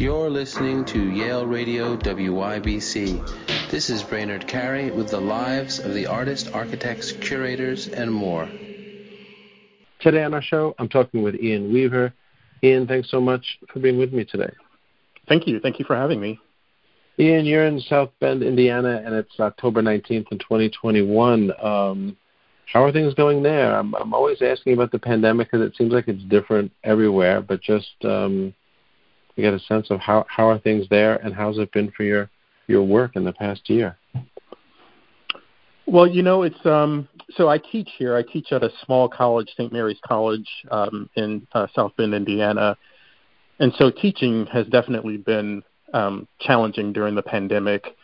You're listening to Yale Radio WYBC. This is Brainard Carey with the lives of the artists, architects, curators, and more. Today on our show, I'm talking with Ian Weaver. Ian, thanks so much for being with me today. Thank you. Thank you for having me. Ian, you're in South Bend, Indiana, and it's October 19th in 2021. Um, how are things going there? I'm, I'm always asking about the pandemic because it seems like it's different everywhere, but just um, get a sense of how, how are things there and how's it been for your, your work in the past year? Well, you know, it's um, so I teach here. I teach at a small college, St. Mary's College, um, in uh, South Bend, Indiana, and so teaching has definitely been um, challenging during the pandemic.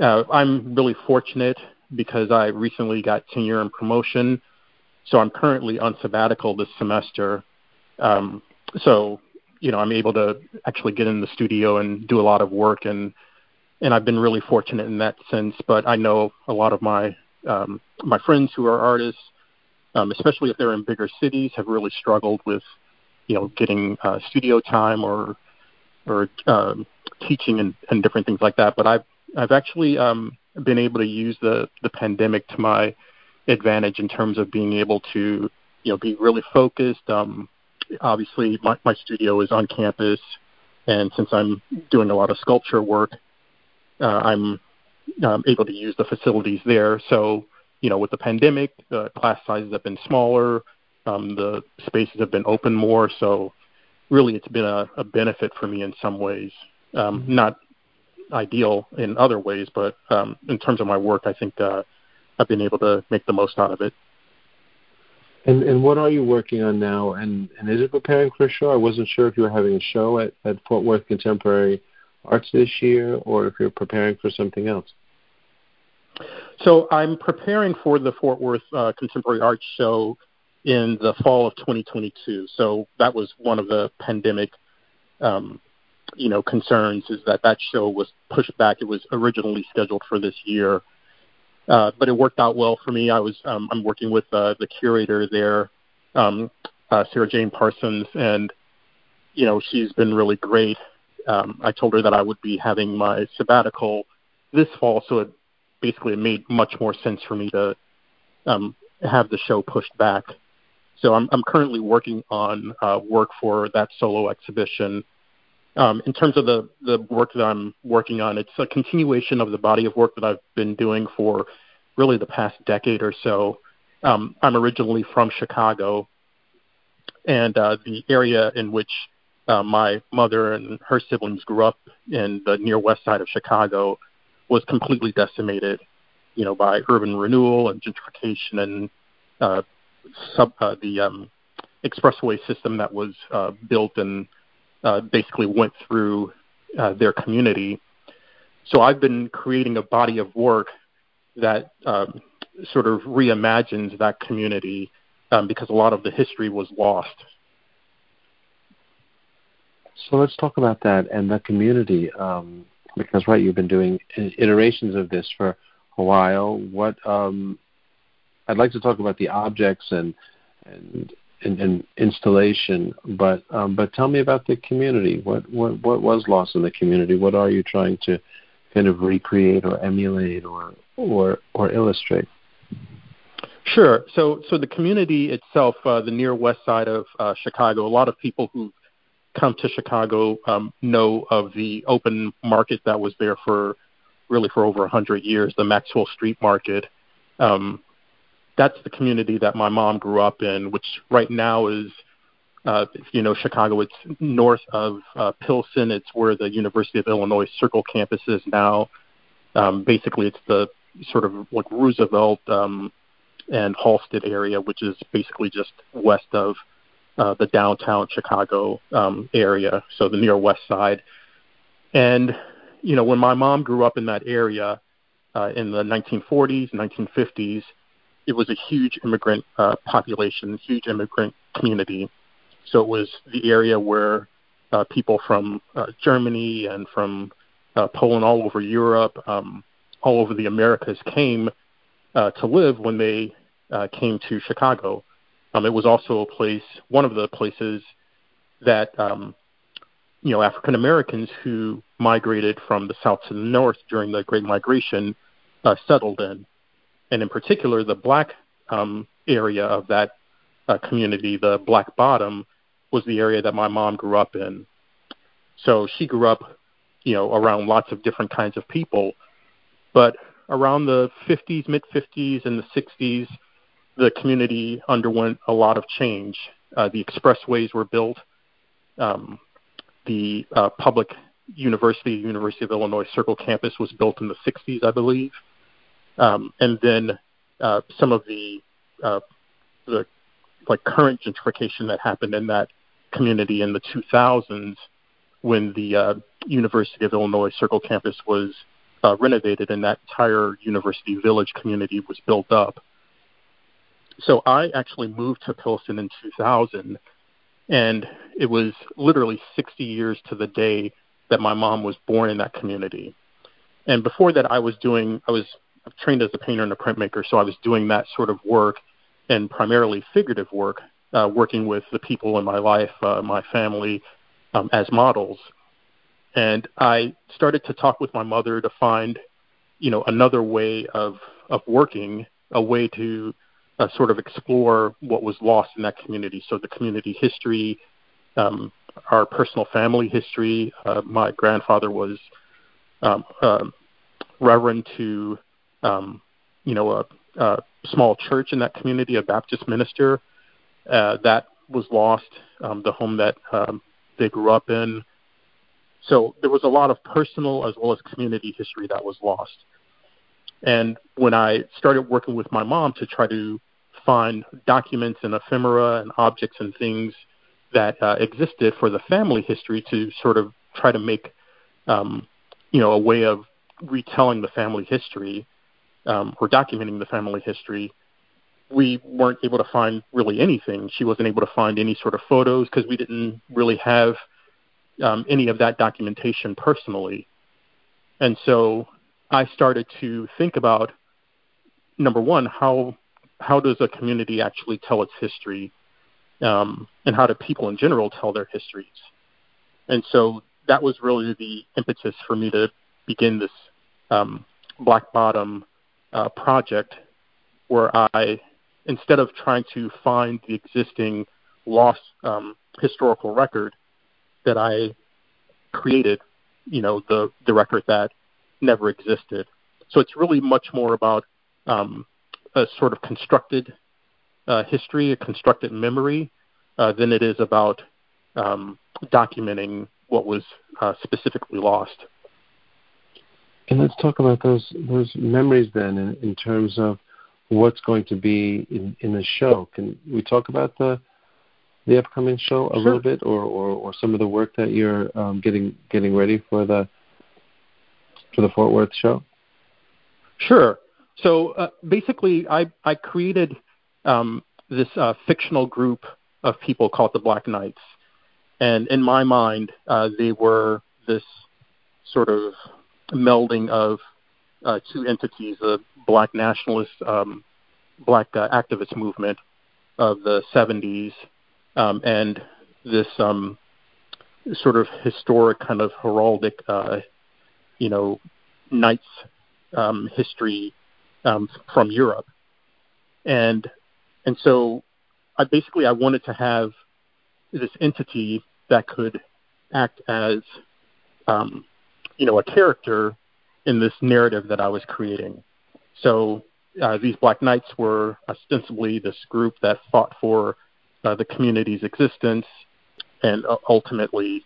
Uh, I'm really fortunate because I recently got tenure and promotion, so I'm currently on sabbatical this semester. Um, so you know, I'm able to actually get in the studio and do a lot of work and and I've been really fortunate in that sense. But I know a lot of my um, my friends who are artists, um, especially if they're in bigger cities, have really struggled with you know getting uh, studio time or or um, teaching and, and different things like that. But I've I've actually um, been able to use the the pandemic to my advantage in terms of being able to you know be really focused. Um, obviously, my, my studio is on campus, and since I'm doing a lot of sculpture work, uh, I'm um, able to use the facilities there. So, you know, with the pandemic, the class sizes have been smaller, um, the spaces have been open more. So, really, it's been a, a benefit for me in some ways. Um, mm-hmm. not ideal in other ways, but um, in terms of my work, I think uh, I've been able to make the most out of it. And and what are you working on now? And and is it preparing for a show? I wasn't sure if you were having a show at, at Fort Worth Contemporary Arts this year, or if you're preparing for something else. So I'm preparing for the Fort Worth uh, Contemporary Arts Show in the fall of 2022. So that was one of the pandemic, um, you know, concerns is that that show was pushed back. It was originally scheduled for this year, uh, but it worked out well for me. I was um, I'm working with uh, the curator there, um, uh, Sarah Jane Parsons, and you know she's been really great. Um, I told her that I would be having my sabbatical this fall, so it basically made much more sense for me to um, have the show pushed back. So I'm, I'm currently working on uh, work for that solo exhibition. Um, in terms of the, the work that I'm working on, it's a continuation of the body of work that I've been doing for really the past decade or so. Um, I'm originally from Chicago, and uh, the area in which uh, my mother and her siblings grew up in the near west side of Chicago was completely decimated, you know, by urban renewal and gentrification and uh, sub, uh, the um, expressway system that was uh, built and uh, basically went through uh, their community. So I've been creating a body of work that um, sort of reimagines that community um, because a lot of the history was lost. So let's talk about that and the community, um, because right, you've been doing iterations of this for a while. What um, I'd like to talk about the objects and and and, and installation, but um, but tell me about the community. What what what was lost in the community? What are you trying to kind of recreate or emulate or or or illustrate? Sure. So so the community itself, uh, the near west side of uh, Chicago, a lot of people who come to Chicago um, know of the open market that was there for really for over a hundred years, the Maxwell Street Market. Um, that's the community that my mom grew up in, which right now is, uh, you know, Chicago. It's north of uh, Pilsen. It's where the University of Illinois Circle campus is now. Um, basically, it's the sort of like Roosevelt um, and Halsted area, which is basically just west of uh, the downtown Chicago um, area, so the near west side. And you know, when my mom grew up in that area uh, in the 1940s, 1950s, it was a huge immigrant uh, population, huge immigrant community. So it was the area where uh, people from uh, Germany and from uh, Poland, all over Europe, um, all over the Americas came uh, to live when they uh, came to Chicago. Um, it was also a place, one of the places that um, you know African Americans who migrated from the south to the north during the Great Migration uh, settled in, and in particular the black um, area of that uh, community, the Black Bottom, was the area that my mom grew up in. So she grew up, you know, around lots of different kinds of people, but around the 50s, mid 50s, and the 60s, the community underwent a lot of change. Uh, the expressways were built. Um, the uh, public university, University of Illinois Circle campus, was built in the 60s, I believe. And then uh, some of the uh, the like current gentrification that happened in that community in the 2000s when the uh, University of Illinois Circle campus was uh, renovated and that entire University Village community was built up. So I actually moved to Pilsen in 2000, and it was literally 60 years to the day that my mom was born in that community. And before that, I was doing, I was trained as a painter and a printmaker, so I was doing that sort of work and primarily figurative work, uh, working with the people in my life, uh, my family, um, as models. And I started to talk with my mother to find, you know, another way of of working, a way to uh, sort of explore what was lost in that community. So the community history, um, our personal family history. Uh, my grandfather was um, uh, reverend to, um, you know, a, a small church in that community, a Baptist minister. Uh, that was lost. Um, the home that um, they grew up in. So there was a lot of personal as well as community history that was lost. And when I started working with my mom to try to find documents and ephemera and objects and things that uh, existed for the family history to sort of try to make, um, you know, a way of retelling the family history um, or documenting the family history, we weren't able to find really anything. She wasn't able to find any sort of photos because we didn't really have um, any of that documentation personally. And so I started to think about number one, how how does a community actually tell its history, um, and how do people in general tell their histories? And so that was really the impetus for me to begin this um, Black Bottom uh, project, where I, instead of trying to find the existing lost um, historical record, that I created, you know, the the record that never existed. So it's really much more about um, a sort of constructed uh, history, a constructed memory, uh, than it is about um, documenting what was uh, specifically lost. And let's talk about those those memories then, in, in terms of what's going to be in, in the show. Can we talk about the the upcoming show a sure. little bit, or, or, or some of the work that you're um, getting getting ready for the for the Fort Worth show? Sure. So uh, basically, I I created um, this uh, fictional group of people called the Black Knights, and in my mind, uh, they were this sort of melding of uh, two entities: the Black nationalist, um, Black uh, activist movement of the 70s, um, and this um, sort of historic kind of heraldic, uh, you know, knights um, history um, from Europe, and and so I basically I wanted to have this entity that could act as um, you know a character in this narrative that I was creating. So uh, these Black Knights were ostensibly this group that fought for uh, the community's existence, and uh, ultimately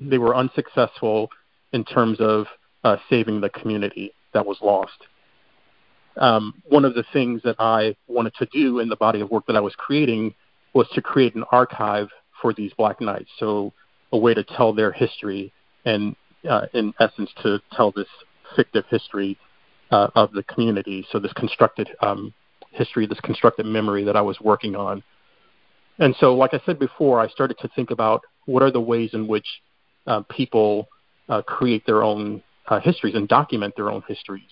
they were unsuccessful in terms of uh, saving the community that was lost. Um, one of the things that I wanted to do in the body of work that I was creating was to create an archive for these Black Knights, so a way to tell their history and, uh, in essence, to tell this fictive history uh, of the community. So this constructed um, history, this constructed memory that I was working on. And so, like I said before, I started to think about what are the ways in which uh, people uh, create their own uh, histories and document their own histories.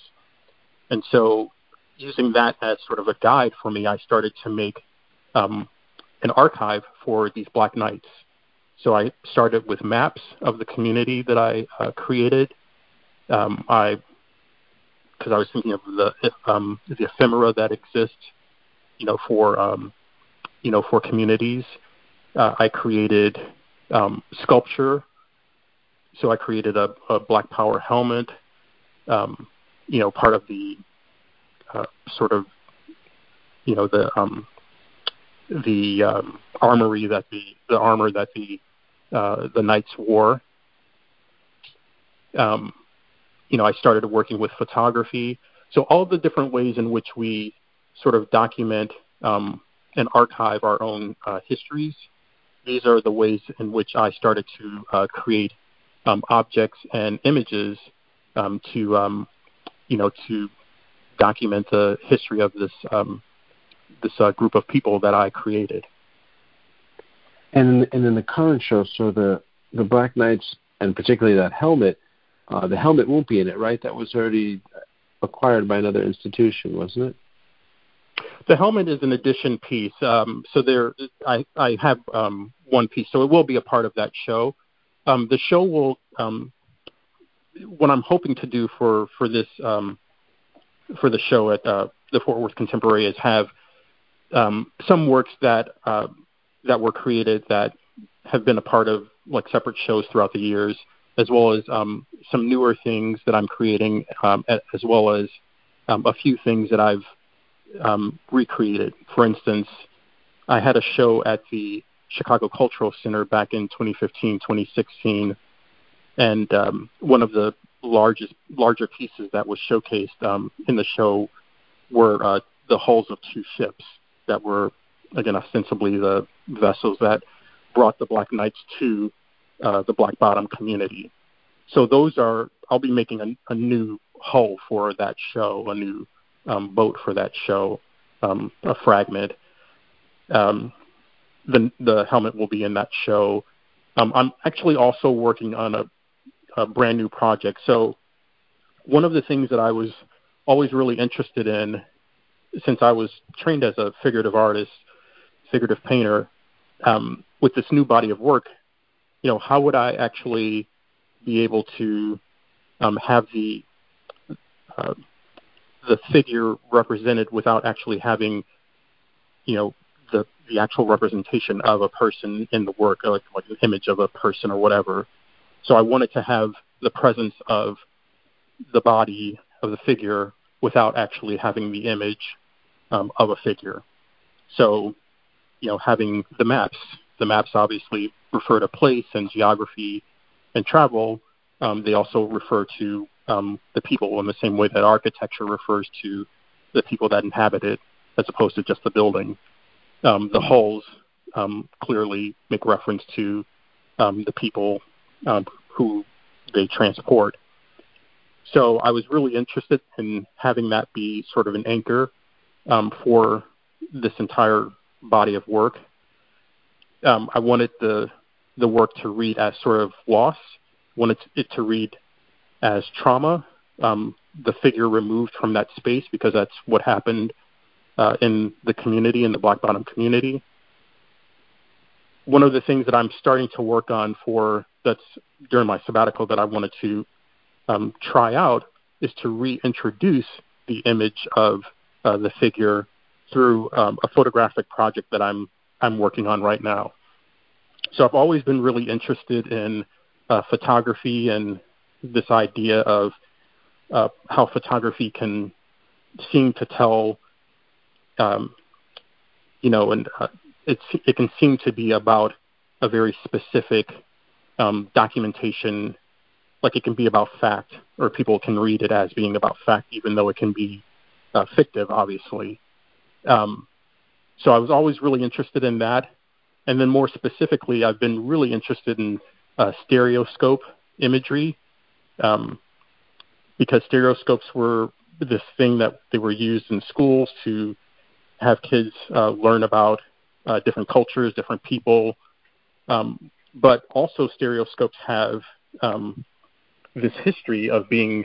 And so, using that as sort of a guide for me, I started to make um, an archive for these Black Knights. So I started with maps of the community that I uh, created. Um, I because I was thinking of the um, the ephemera that exists, you know, for um, you know for communities. Uh, I created um, sculpture. So I created a, a Black Power helmet. Um, you know, part of the uh, sort of you know the um, the um, armory that the the armor that the uh, the knights wore. Um, you know, I started working with photography. So all the different ways in which we sort of document um, and archive our own uh, histories. These are the ways in which I started to uh, create um, objects and images um, to, um, you know, to document the history of this um, this uh, group of people that I created. And and in the current show, so the the Black Knights and particularly that helmet, uh, the helmet won't be in it, right? That was already acquired by another institution, wasn't it? The helmet is an addition piece. Um, so there, I, I have um, one piece, so it will be a part of that show. Um, the show will, um, what I'm hoping to do for for this um, for the show at uh, the Fort Worth Contemporary is have um, some works that uh, that were created that have been a part of like separate shows throughout the years, as well as um, some newer things that I'm creating, um, as well as um, a few things that I've um, recreated. For instance, I had a show at the Chicago Cultural Center back in 2015, 2016, and um, one of the largest, larger pieces that was showcased um, in the show were uh, the hulls of two ships that were, again, ostensibly the vessels that brought the Black Knights to uh, the Black Bottom community. So those are, I'll be making a, a new hull for that show, a new um, boat for that show, um, a fragment. Um, the the helmet will be in that show. Um, I'm actually also working on a, a brand new project. So one of the things that I was always really interested in since I was trained as a figurative artist, figurative painter, um, with this new body of work, you know, how would I actually be able to um, have the uh, the figure represented without actually having, you know, the the actual representation of a person in the work, like like an image of a person or whatever. So I wanted to have the presence of the body of the figure without actually having the image um, of a figure. So, you know, having the maps, the maps obviously refer to place and geography and travel. Um, they also refer to um, the people in the same way that architecture refers to the people that inhabit it, as opposed to just the building. Um, the hulls um, clearly make reference to um, the people um, who they transport. So I was really interested in having that be sort of an anchor for this entire body of work. Um, I wanted the the work to read as sort of loss, wanted it to read as trauma, um, the figure removed from that space because that's what happened uh, in the community, in the Black Bottom community. One of the things that I'm starting to work on for that's during my sabbatical that I wanted to um, try out is to reintroduce the image of uh, the figure through um, a photographic project that I'm I'm working on right now. So I've always been really interested in uh, photography and this idea of uh, how photography can seem to tell, um, you know, and uh, it's it can seem to be about a very specific um, documentation. Like it can be about fact, or people can read it as being about fact, even though it can be uh, fictive, obviously. Um, so I was always really interested in that. And then more specifically, I've been really interested in uh, stereoscope imagery um, because stereoscopes were this thing that they were used in schools to have kids uh, learn about uh, different cultures, different people. Um, but also, stereoscopes have um, this history of being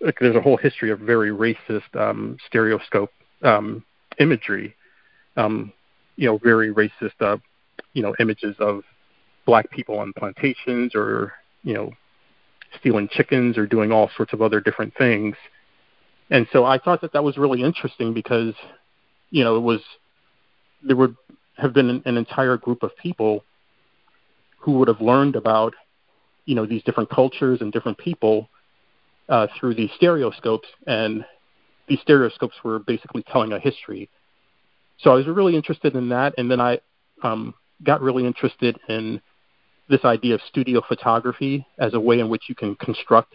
like, there's a whole history of very racist um, stereoscope um, imagery. Um, you know, very racist, uh, you know, images of black people on plantations or you know stealing chickens or doing all sorts of other different things. And so I thought that that was really interesting because you know it was there would have been an, an entire group of people who would have learned about you know these different cultures and different people uh, through these stereoscopes, and these stereoscopes were basically telling a history. So I was really interested in that, and then I um, got really interested in this idea of studio photography as a way in which you can construct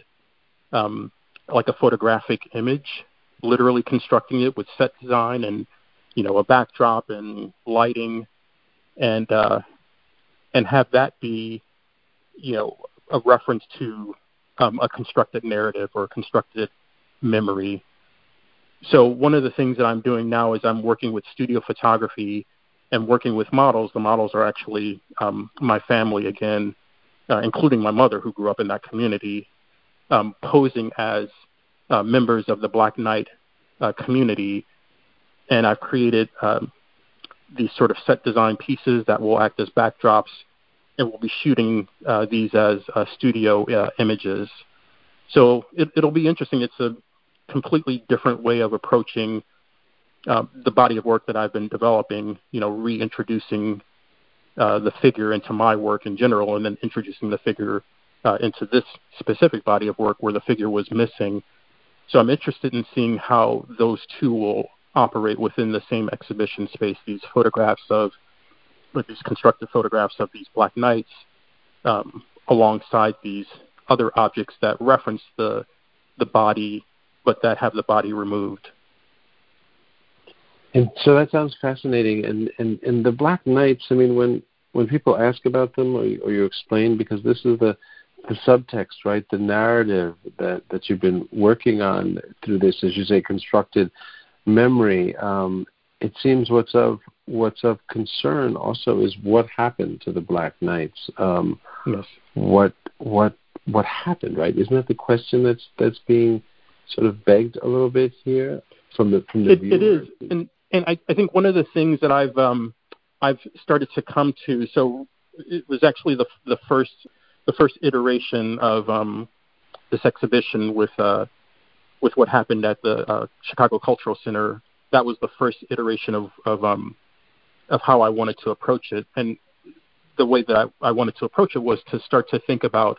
um, like a photographic image, literally constructing it with set design and you know a backdrop and lighting, and uh, and have that be you know a reference to um, a constructed narrative or a constructed memory. So one of the things that I'm doing now is I'm working with studio photography and working with models. The models are actually um, my family again, uh, including my mother who grew up in that community, um, posing as uh, members of the Black Knight uh, community. And I've created um, these sort of set design pieces that will act as backdrops and we'll be shooting uh, these as uh, studio uh, images. So it, it'll be interesting. It's a completely different way of approaching uh, the body of work that I've been developing. You know, reintroducing uh, the figure into my work in general, and then introducing the figure uh, into this specific body of work where the figure was missing. So I'm interested in seeing how those two will operate within the same exhibition space. These photographs of with these constructed photographs of these black knights um, alongside these other objects that reference the the body, but that have the body removed. And so that sounds fascinating. And and and the Black Knights. I mean, when when people ask about them, or, or you explain, because this is the the subtext, right? The narrative that that you've been working on through this, as you say, constructed memory. Um, it seems what's of what's of concern also is what happened to the Black Knights. Um, yes. What what what happened, right? Isn't that the question that's that's being sort of begged a little bit here from the from the it, viewer? It is, and and I, I think one of the things that I've um, I've started to come to. So it was actually the the first the first iteration of um, this exhibition with uh, with what happened at the uh, Chicago Cultural Center. That was the first iteration of of um, of how I wanted to approach it. And the way that I, I wanted to approach it was to start to think about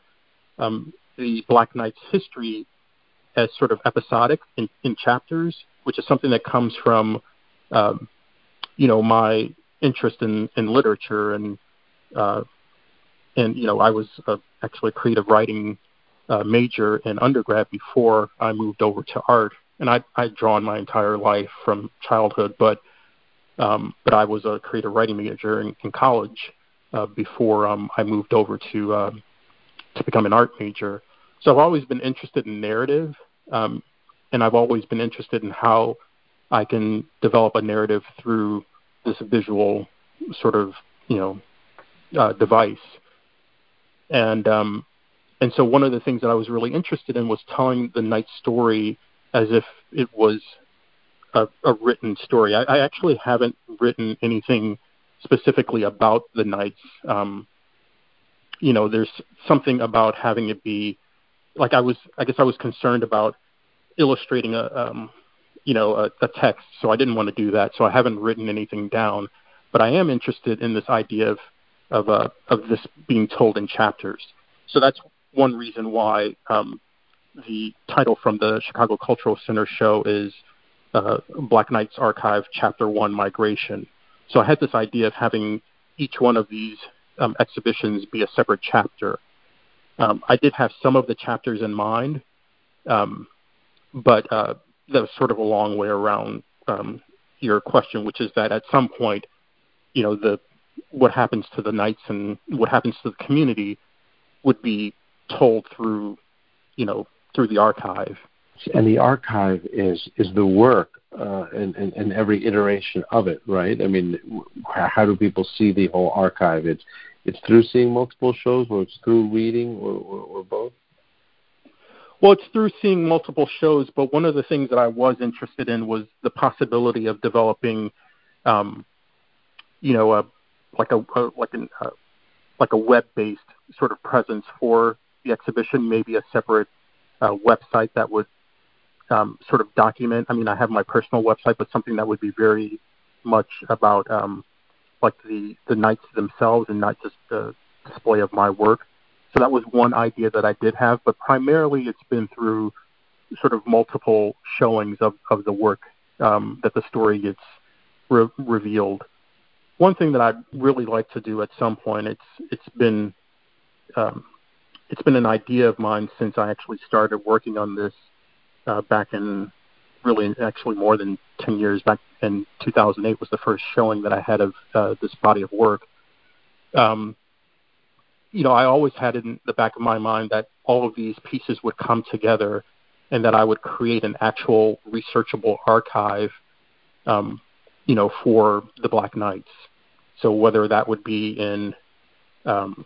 um, the Black Knight's history as sort of episodic in, in chapters, which is something that comes from, um, you know, my interest in, in literature and uh, and you know I was uh, actually a creative writing uh, major in undergrad before I moved over to art, and I I'd drawn my entire life from childhood, but um, but I was a creative writing major in, in college uh, before um, I moved over to uh, to become an art major. So I've always been interested in narrative, um, and I've always been interested in how I can develop a narrative through this visual sort of you know uh, device. And um, and so one of the things that I was really interested in was telling the knight story as if it was a, a written story. I, I actually haven't written anything specifically about the Knights. Um, you know, there's something about having it be like I was. I guess I was concerned about illustrating a, um, you know, a, a text, so I didn't want to do that. So I haven't written anything down, but I am interested in this idea of of uh, of this being told in chapters. So that's one reason why um, the title from the Chicago Cultural Center show is uh, Black Knights Archive Chapter 1 Migration. So I had this idea of having each one of these um, exhibitions be a separate chapter. Um, I did have some of the chapters in mind, um, but uh, that was sort of a long way around um, your question, which is that at some point, you know, the what happens to the knights and what happens to the community would be told through, you know, through the archive and the archive is is the work uh, and, and, and every iteration of it, right? I mean, how do people see the whole archive? It's it's through seeing multiple shows, or it's through reading, or, or, or both. Well, it's through seeing multiple shows, but one of the things that I was interested in was the possibility of developing, um, you know, a like a, a like an uh, like a web-based sort of presence for the exhibition, maybe a separate uh, website that would um, sort of document. I mean, I have my personal website, but something that would be very much about um, like the the knights themselves and not just the display of my work. So that was one idea that I did have, but primarily it's been through sort of multiple showings of, of the work um, that the story gets re- revealed. One thing that I'd really like to do at some point, it's it's been um, it's been an idea of mine since I actually started working on this uh, back in really actually more than 10 years back in 2008 was the first showing that I had of uh, this body of work. Um, you know, I always had in the back of my mind that all of these pieces would come together and that I would create an actual researchable archive, um, you know, for the Black Knights. So whether that would be in, um,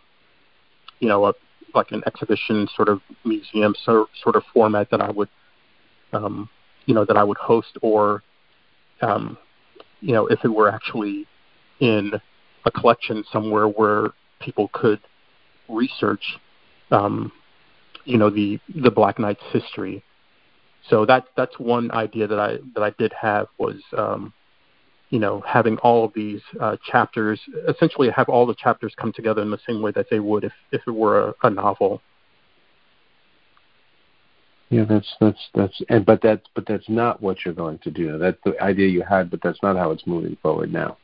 you know, a, like an exhibition sort of museum so, sort of format that I would, um, you know, that I would host, or, um, you know, if it were actually in a collection somewhere where people could research, um, you know, the the Black Knights history. So that that's one idea that I that I did have was um, you know having all of these uh, chapters essentially have all the chapters come together in the same way that they would if if it were a, a novel. Yeah, that's that's that's and but that but that's not what you're going to do. That's the idea you had, but that's not how it's moving forward now.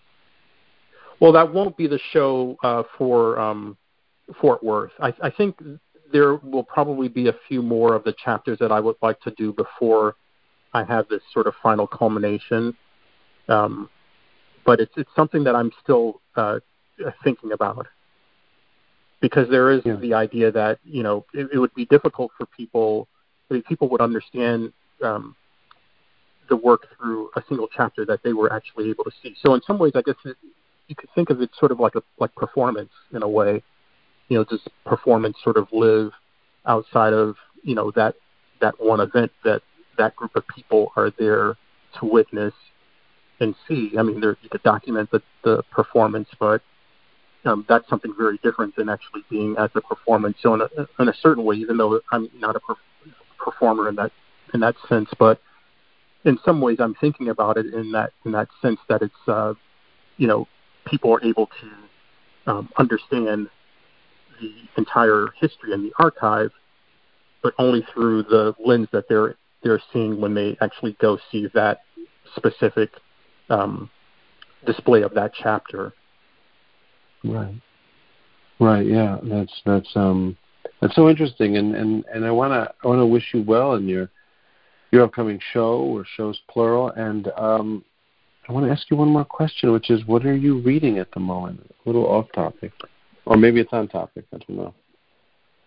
Well, that won't be the show uh, for um, Fort Worth. I, I think there will probably be a few more of the chapters that I would like to do before I have this sort of final culmination. Um, but it's it's something that I'm still uh, thinking about because there is yeah. the idea that you know it, it would be difficult for people. People would understand um, the work through a single chapter that they were actually able to see. So in some ways, I guess it, you could think of it sort of like a like performance in a way you know, does performance sort of live outside of, you know, that that one event that that group of people are there to witness and see. I mean, there, you could document the, the performance, but um, that's something very different than actually being at the performance. So in a, in a certain way, even though I'm not a performer in that in that sense, but in some ways, I'm thinking about it in that in that sense that it's uh, you know people are able to um, understand the entire history and the archive, but only through the lens that they're they're seeing when they actually go see that specific um, display of that chapter. Right. Right. Yeah. That's that's um that's so interesting, and and and I wanna I wanna wish you well in your your upcoming show or shows plural, and um I want to ask you one more question, which is, what are you reading at the moment? A little off topic. Or maybe it's on topic. I don't know.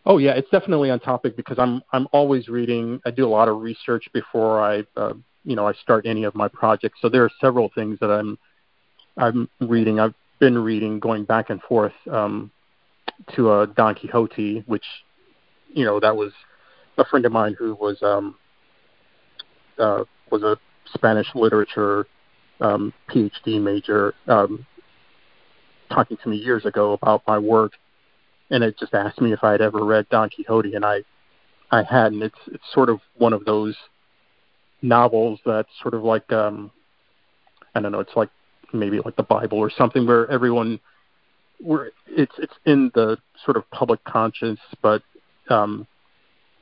Oh yeah, it's definitely on topic because I'm I'm always reading. I do a lot of research before I uh, you know I start any of my projects. So there are several things that I'm I'm reading. I've been reading, going back and forth um, to uh, Don Quixote, which you know that was a friend of mine who was um, uh, was a Spanish literature um, PhD major. Um, talking to me years ago about my work, and it just asked me if I had ever read Don Quixote, and I I hadn't. It's it's sort of one of those novels that's sort of like um I don't know, it's like maybe like the Bible or something where everyone where it's it's in the sort of public conscience, but um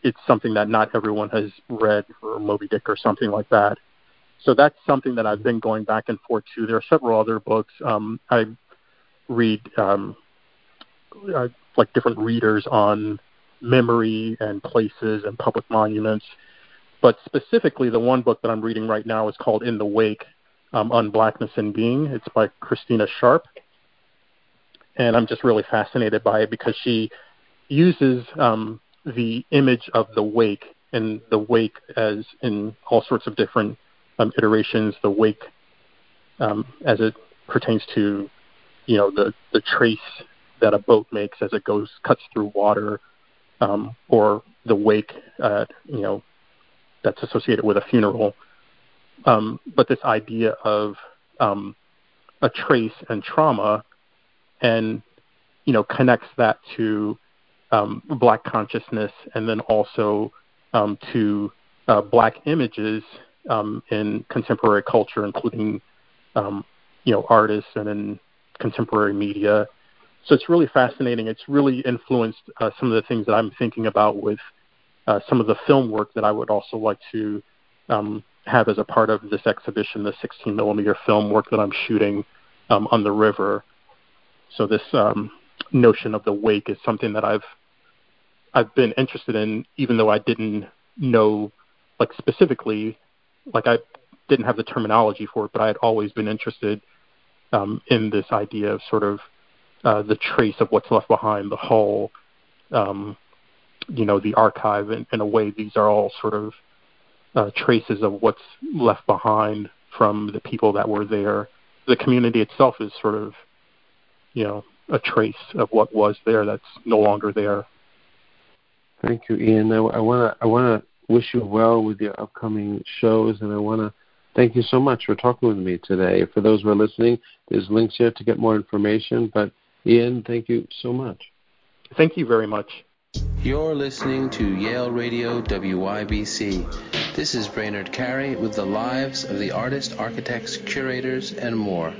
it's something that not everyone has read or Moby Dick or something like that. So that's something that I've been going back and forth to. There are several other books. Um, I read um, uh, like different readers on memory and places and public monuments. But specifically, the one book that I'm reading right now is called In the Wake um, on Blackness and Being. It's by Christina Sharpe. And I'm just really fascinated by it because she uses um, the image of the wake and the wake as in all sorts of different um, iterations, the wake um, as it pertains to you know the the trace that a boat makes as it goes cuts through water, um, or the wake, uh, you know, that's associated with a funeral. Um, but this idea of um, a trace and trauma, and you know, connects that to um, black consciousness and then also um, to uh, black images um, in contemporary culture, including um, you know artists and in contemporary media. So it's really fascinating. It's really influenced uh, some of the things that I'm thinking about with uh, some of the film work that I would also like to um, have as a part of this exhibition, the 16 millimeter film work that I'm shooting um, on the river. So this notion of the wake is something that I've I've been interested in, even though I didn't know like specifically, like I didn't have the terminology for it, but I had always been interested um, in this idea of sort of uh, the trace of what's left behind, the whole, um, you know, the archive. In, in a way, these are all sort of uh, traces of what's left behind from the people that were there. The community itself is sort of, you know, a trace of what was there that's no longer there. Thank you, Ian. I want to I want to wish you well with your upcoming shows, and I want to thank you so much for talking with me today. For those who are listening, there's links here to get more information. But Ian, thank you so much. Thank you very much. You're listening to Yale Radio WYBC. This is Brainard Carey with the lives of the artists, architects, curators, and more.